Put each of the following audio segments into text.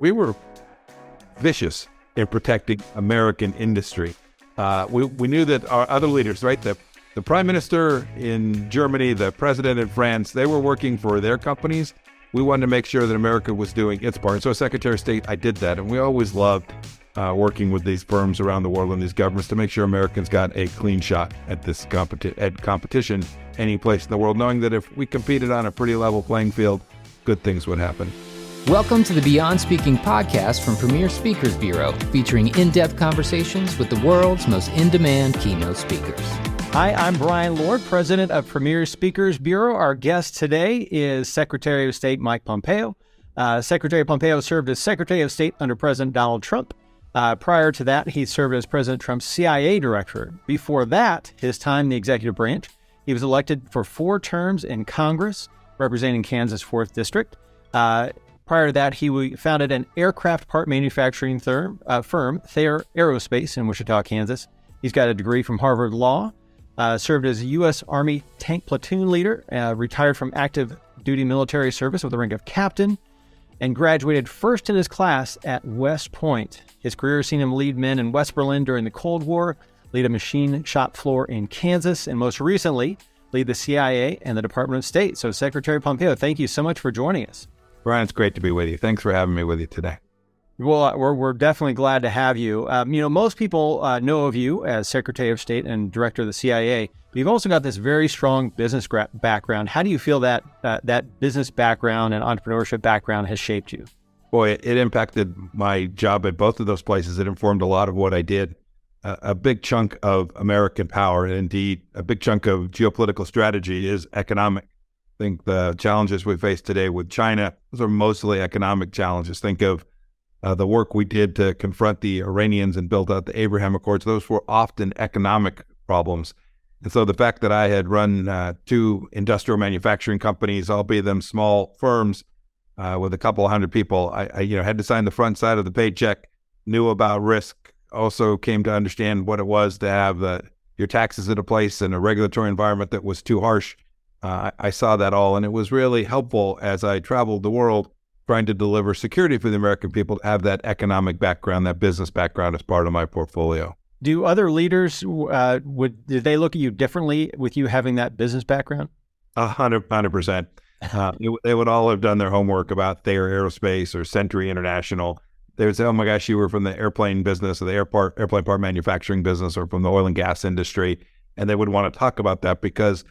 we were vicious in protecting American industry. Uh, we, we knew that our other leaders, right, the, the prime minister in Germany, the president in France, they were working for their companies. We wanted to make sure that America was doing its part. So, as Secretary of State, I did that. And we always loved uh, working with these firms around the world and these governments to make sure Americans got a clean shot at this competi- at competition any place in the world, knowing that if we competed on a pretty level playing field, good things would happen. Welcome to the Beyond Speaking podcast from Premier Speakers Bureau, featuring in depth conversations with the world's most in demand keynote speakers. Hi, I'm Brian Lord, president of Premier Speakers Bureau. Our guest today is Secretary of State Mike Pompeo. Uh, Secretary Pompeo served as Secretary of State under President Donald Trump. Uh, prior to that, he served as President Trump's CIA director. Before that, his time in the executive branch, he was elected for four terms in Congress, representing Kansas 4th District. Uh, Prior to that, he founded an aircraft part manufacturing firm, uh, firm, Thayer Aerospace, in Wichita, Kansas. He's got a degree from Harvard Law, uh, served as a U.S. Army tank platoon leader, uh, retired from active duty military service with the rank of captain, and graduated first in his class at West Point. His career has seen him lead men in West Berlin during the Cold War, lead a machine shop floor in Kansas, and most recently, lead the CIA and the Department of State. So, Secretary Pompeo, thank you so much for joining us. Brian, it's great to be with you. Thanks for having me with you today. Well, uh, we're, we're definitely glad to have you. Um, you know, most people uh, know of you as Secretary of State and Director of the CIA, but you've also got this very strong business gra- background. How do you feel that uh, that business background and entrepreneurship background has shaped you? Boy, it, it, impacted my job at both of those places. It informed a lot of what I did. a big chunk of American power, and indeed a big chunk of geopolitical strategy, is economic think the challenges we face today with China, those are mostly economic challenges. Think of uh, the work we did to confront the Iranians and build out the Abraham Accords. Those were often economic problems. And so the fact that I had run uh, two industrial manufacturing companies, albeit them small firms uh, with a couple hundred people, I, I, you know had to sign the front side of the paycheck, knew about risk, also came to understand what it was to have the, your taxes in a place and a regulatory environment that was too harsh uh, I saw that all, and it was really helpful as I traveled the world trying to deliver security for the American people to have that economic background, that business background as part of my portfolio. Do other leaders uh, would did they look at you differently with you having that business background? A hundred, hundred percent. Uh, they would all have done their homework about Thayer Aerospace or Sentry International. They would say, "Oh my gosh, you were from the airplane business or the airport airplane part manufacturing business or from the oil and gas industry," and they would want to talk about that because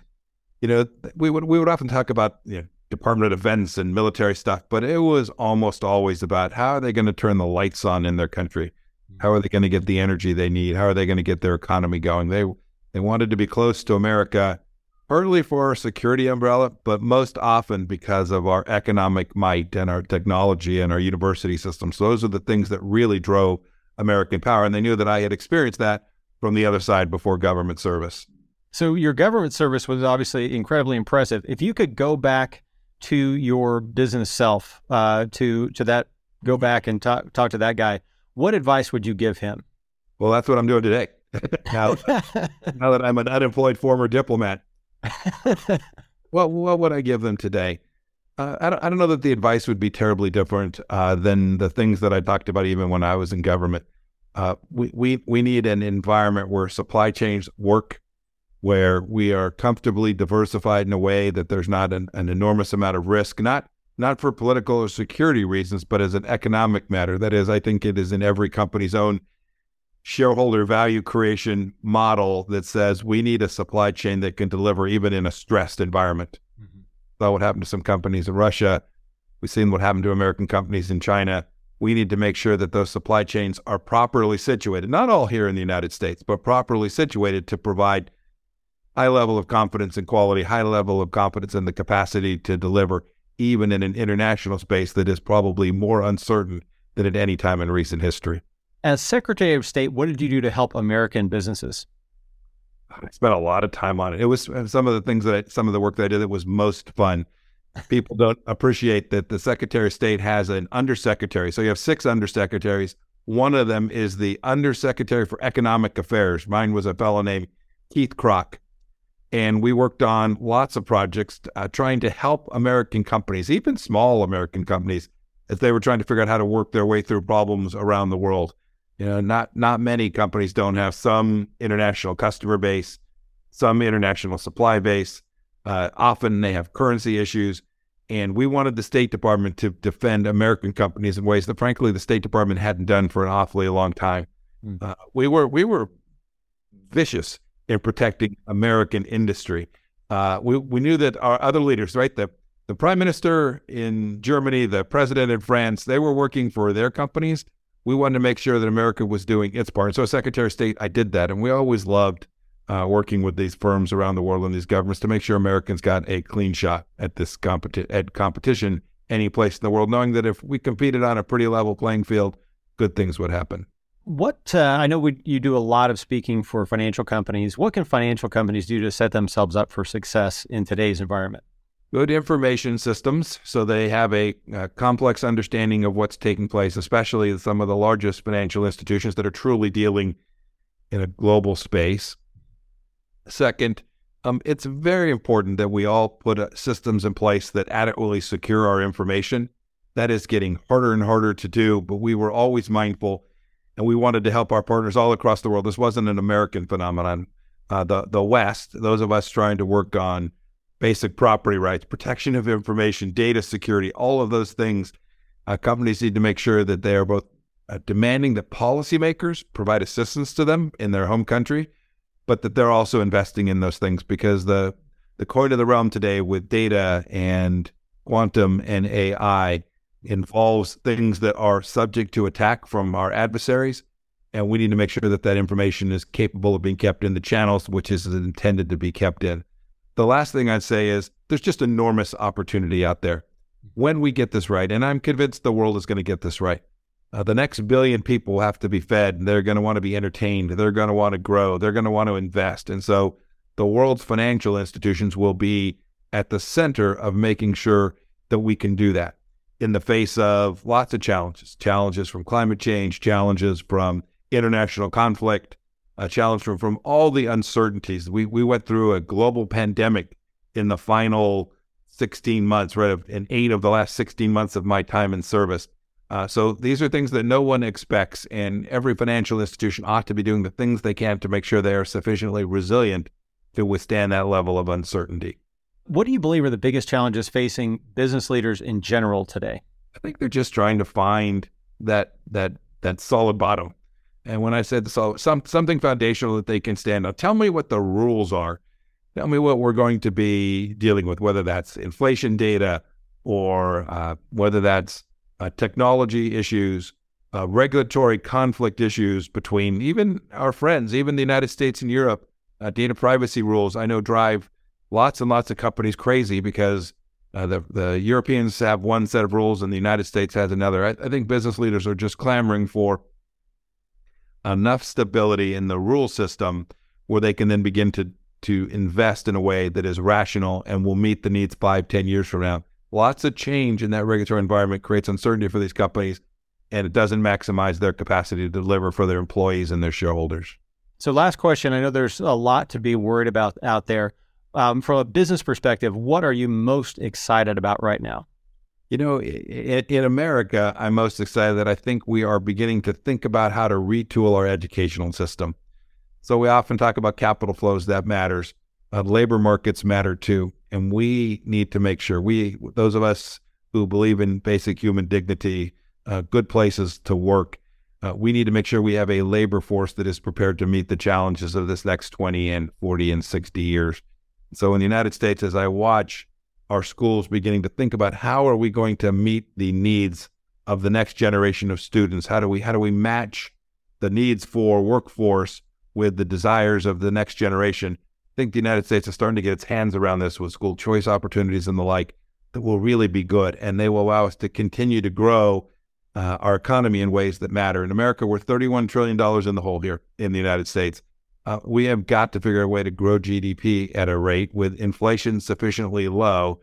you know, we would we would often talk about you know, Department of Defense and military stuff, but it was almost always about how are they going to turn the lights on in their country? Mm-hmm. How are they going to get the energy they need? How are they going to get their economy going? They they wanted to be close to America, partly for our security umbrella, but most often because of our economic might and our technology and our university systems. So those are the things that really drove American power, and they knew that I had experienced that from the other side before government service. So your government service was obviously incredibly impressive. If you could go back to your business self, uh, to to that, go back and talk talk to that guy. What advice would you give him? Well, that's what I'm doing today. now, now that I'm an unemployed former diplomat, well, what would I give them today? Uh, I, don't, I don't know that the advice would be terribly different uh, than the things that I talked about even when I was in government. Uh, we, we, we need an environment where supply chains work where we are comfortably diversified in a way that there's not an, an, enormous amount of risk, not not for political or security reasons, but as an economic matter. That is, I think it is in every company's own shareholder value creation model that says we need a supply chain that can deliver even in a stressed environment. Mm-hmm. Saw what happened to some companies in Russia. We've seen what happened to American companies in China. We need to make sure that those supply chains are properly situated, not all here in the United States, but properly situated to provide high level of confidence in quality, high level of confidence in the capacity to deliver, even in an international space that is probably more uncertain than at any time in recent history. As Secretary of State, what did you do to help American businesses? I spent a lot of time on it. It was uh, some of the things that I, some of the work that I did that was most fun. People don't appreciate that the Secretary of State has an undersecretary. So you have six undersecretaries. One of them is the Undersecretary for Economic Affairs. Mine was a fellow named Keith Krach and we worked on lots of projects uh, trying to help American companies, even small American companies, as they were trying to figure out how to work their way through problems around the world. You know, not not many companies don't have some international customer base, some international supply base. Uh, often they have currency issues, and we wanted the State Department to defend American companies in ways that, frankly, the State Department hadn't done for an awfully long time. Mm. Uh, we were we were vicious in protecting American industry. Uh, we we knew that our other leaders, right, the the prime minister in Germany, the president in France, they were working for their companies. We wanted to make sure that America was doing its part. And so, as Secretary of State, I did that, and we always loved uh, working with these firms around the world and these governments to make sure Americans got a clean shot at this competi- at competition any place in the world, knowing that if we competed on a pretty level playing field, good things would happen. What uh, I know we, you do a lot of speaking for financial companies. What can financial companies do to set themselves up for success in today's environment? good information systems so they have a, a, complex understanding of what's taking place, especially some of the largest financial institutions that are truly dealing in a global space. Second, um, it's very important that we all put uh, systems in place that adequately secure our information. That is getting harder and harder to do, but we were always mindful and we wanted to help our partners all across the world. This wasn't an American phenomenon. Uh, the, the West, those of us trying to work on basic property rights, protection of information, data security, all of those things. Uh, companies need to make sure that they are both uh, demanding that policymakers provide assistance to them in their home country, but that they're also investing in those things because the the coin of the realm today with data and quantum and AI involves things that are subject to attack from our adversaries. And we need to make sure that that information is capable of being kept in the channels which is intended to be kept in. The last thing I'd say is there's just enormous opportunity out there when we get this right. And I'm convinced the world is going to get this right. Uh, the next billion people will have to be fed. They're going to want to be entertained. They're going to want to grow. They're going to want to invest. And so the world's financial institutions will be at the center of making sure that we can do that in the face of lots of challenges challenges from climate change, challenges from international conflict, a challenge from, from all the uncertainties. We, we went through a global pandemic in the final 16 months, right? In eight of the last 16 months of my time in service. Uh, so these are things that no one expects, and every financial institution ought to be doing the things they can to make sure they are sufficiently resilient to withstand that level of uncertainty. What do you believe are the biggest challenges facing business leaders in general today? I think they're just trying to find that that that solid bottom and when I said so, some something foundational that they can stand on, tell me what the rules are. Tell me what we're going to be dealing with, whether that's inflation data or uh, whether that's uh, technology issues, uh, regulatory conflict issues between even our friends, even the United States and Europe. Uh, data privacy rules I know drive lots and lots of companies crazy because uh, the the Europeans have one set of rules and the United States has another. I, I think business leaders are just clamoring for enough stability in the rule system where they can then begin to to invest in a way that is rational and will meet the needs five, ten years from now. Lots of change in that regulatory environment creates uncertainty for these companies, and it doesn't maximize their capacity to deliver for their employees and their shareholders. So, last question. I know there's a lot to be worried about out there. Um, from a business perspective, what are you most excited about right now? You know, in, in, America, I'm most excited that I think we are beginning to think about how to retool our educational system. So we often talk about capital flows, that matters. Uh, labor markets matter too. And we need to make sure we, those of us who believe in basic human dignity, uh, good places to work, uh, we need to make sure we have a labor force that is prepared to meet the challenges of this next 20 and 40 and 60 years. So in the United States, as I watch our schools beginning to think about how are we going to meet the needs of the next generation of students? How do we how do we match the needs for workforce with the desires of the next generation? I think the United States is starting to get its hands around this with school choice opportunities and the like that will really be good, and they will allow us to continue to grow uh, our economy in ways that matter. In America, we're $31 trillion in the hole here in the United States. Uh, we have got to figure a way to grow GDP at a rate with inflation sufficiently low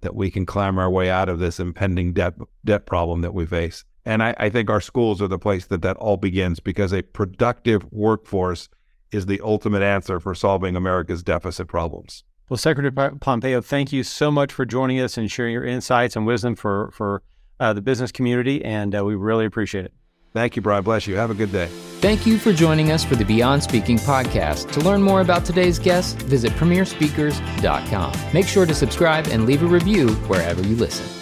that we can climb our way out of this impending debt debt problem that we face. And I, I think our schools are the place that that all begins because a productive workforce is the ultimate answer for solving America's deficit problems. Well, Secretary Pompeo, thank you so much for joining us and sharing your insights and wisdom for for uh, the business community, and uh, we really appreciate it. Thank you, Brian. Bless you. Have a good day. Thank you for joining us for the Beyond Speaking podcast. To learn more about today's guest, visit premierspeakers.com. Make sure to subscribe and leave a review wherever you listen.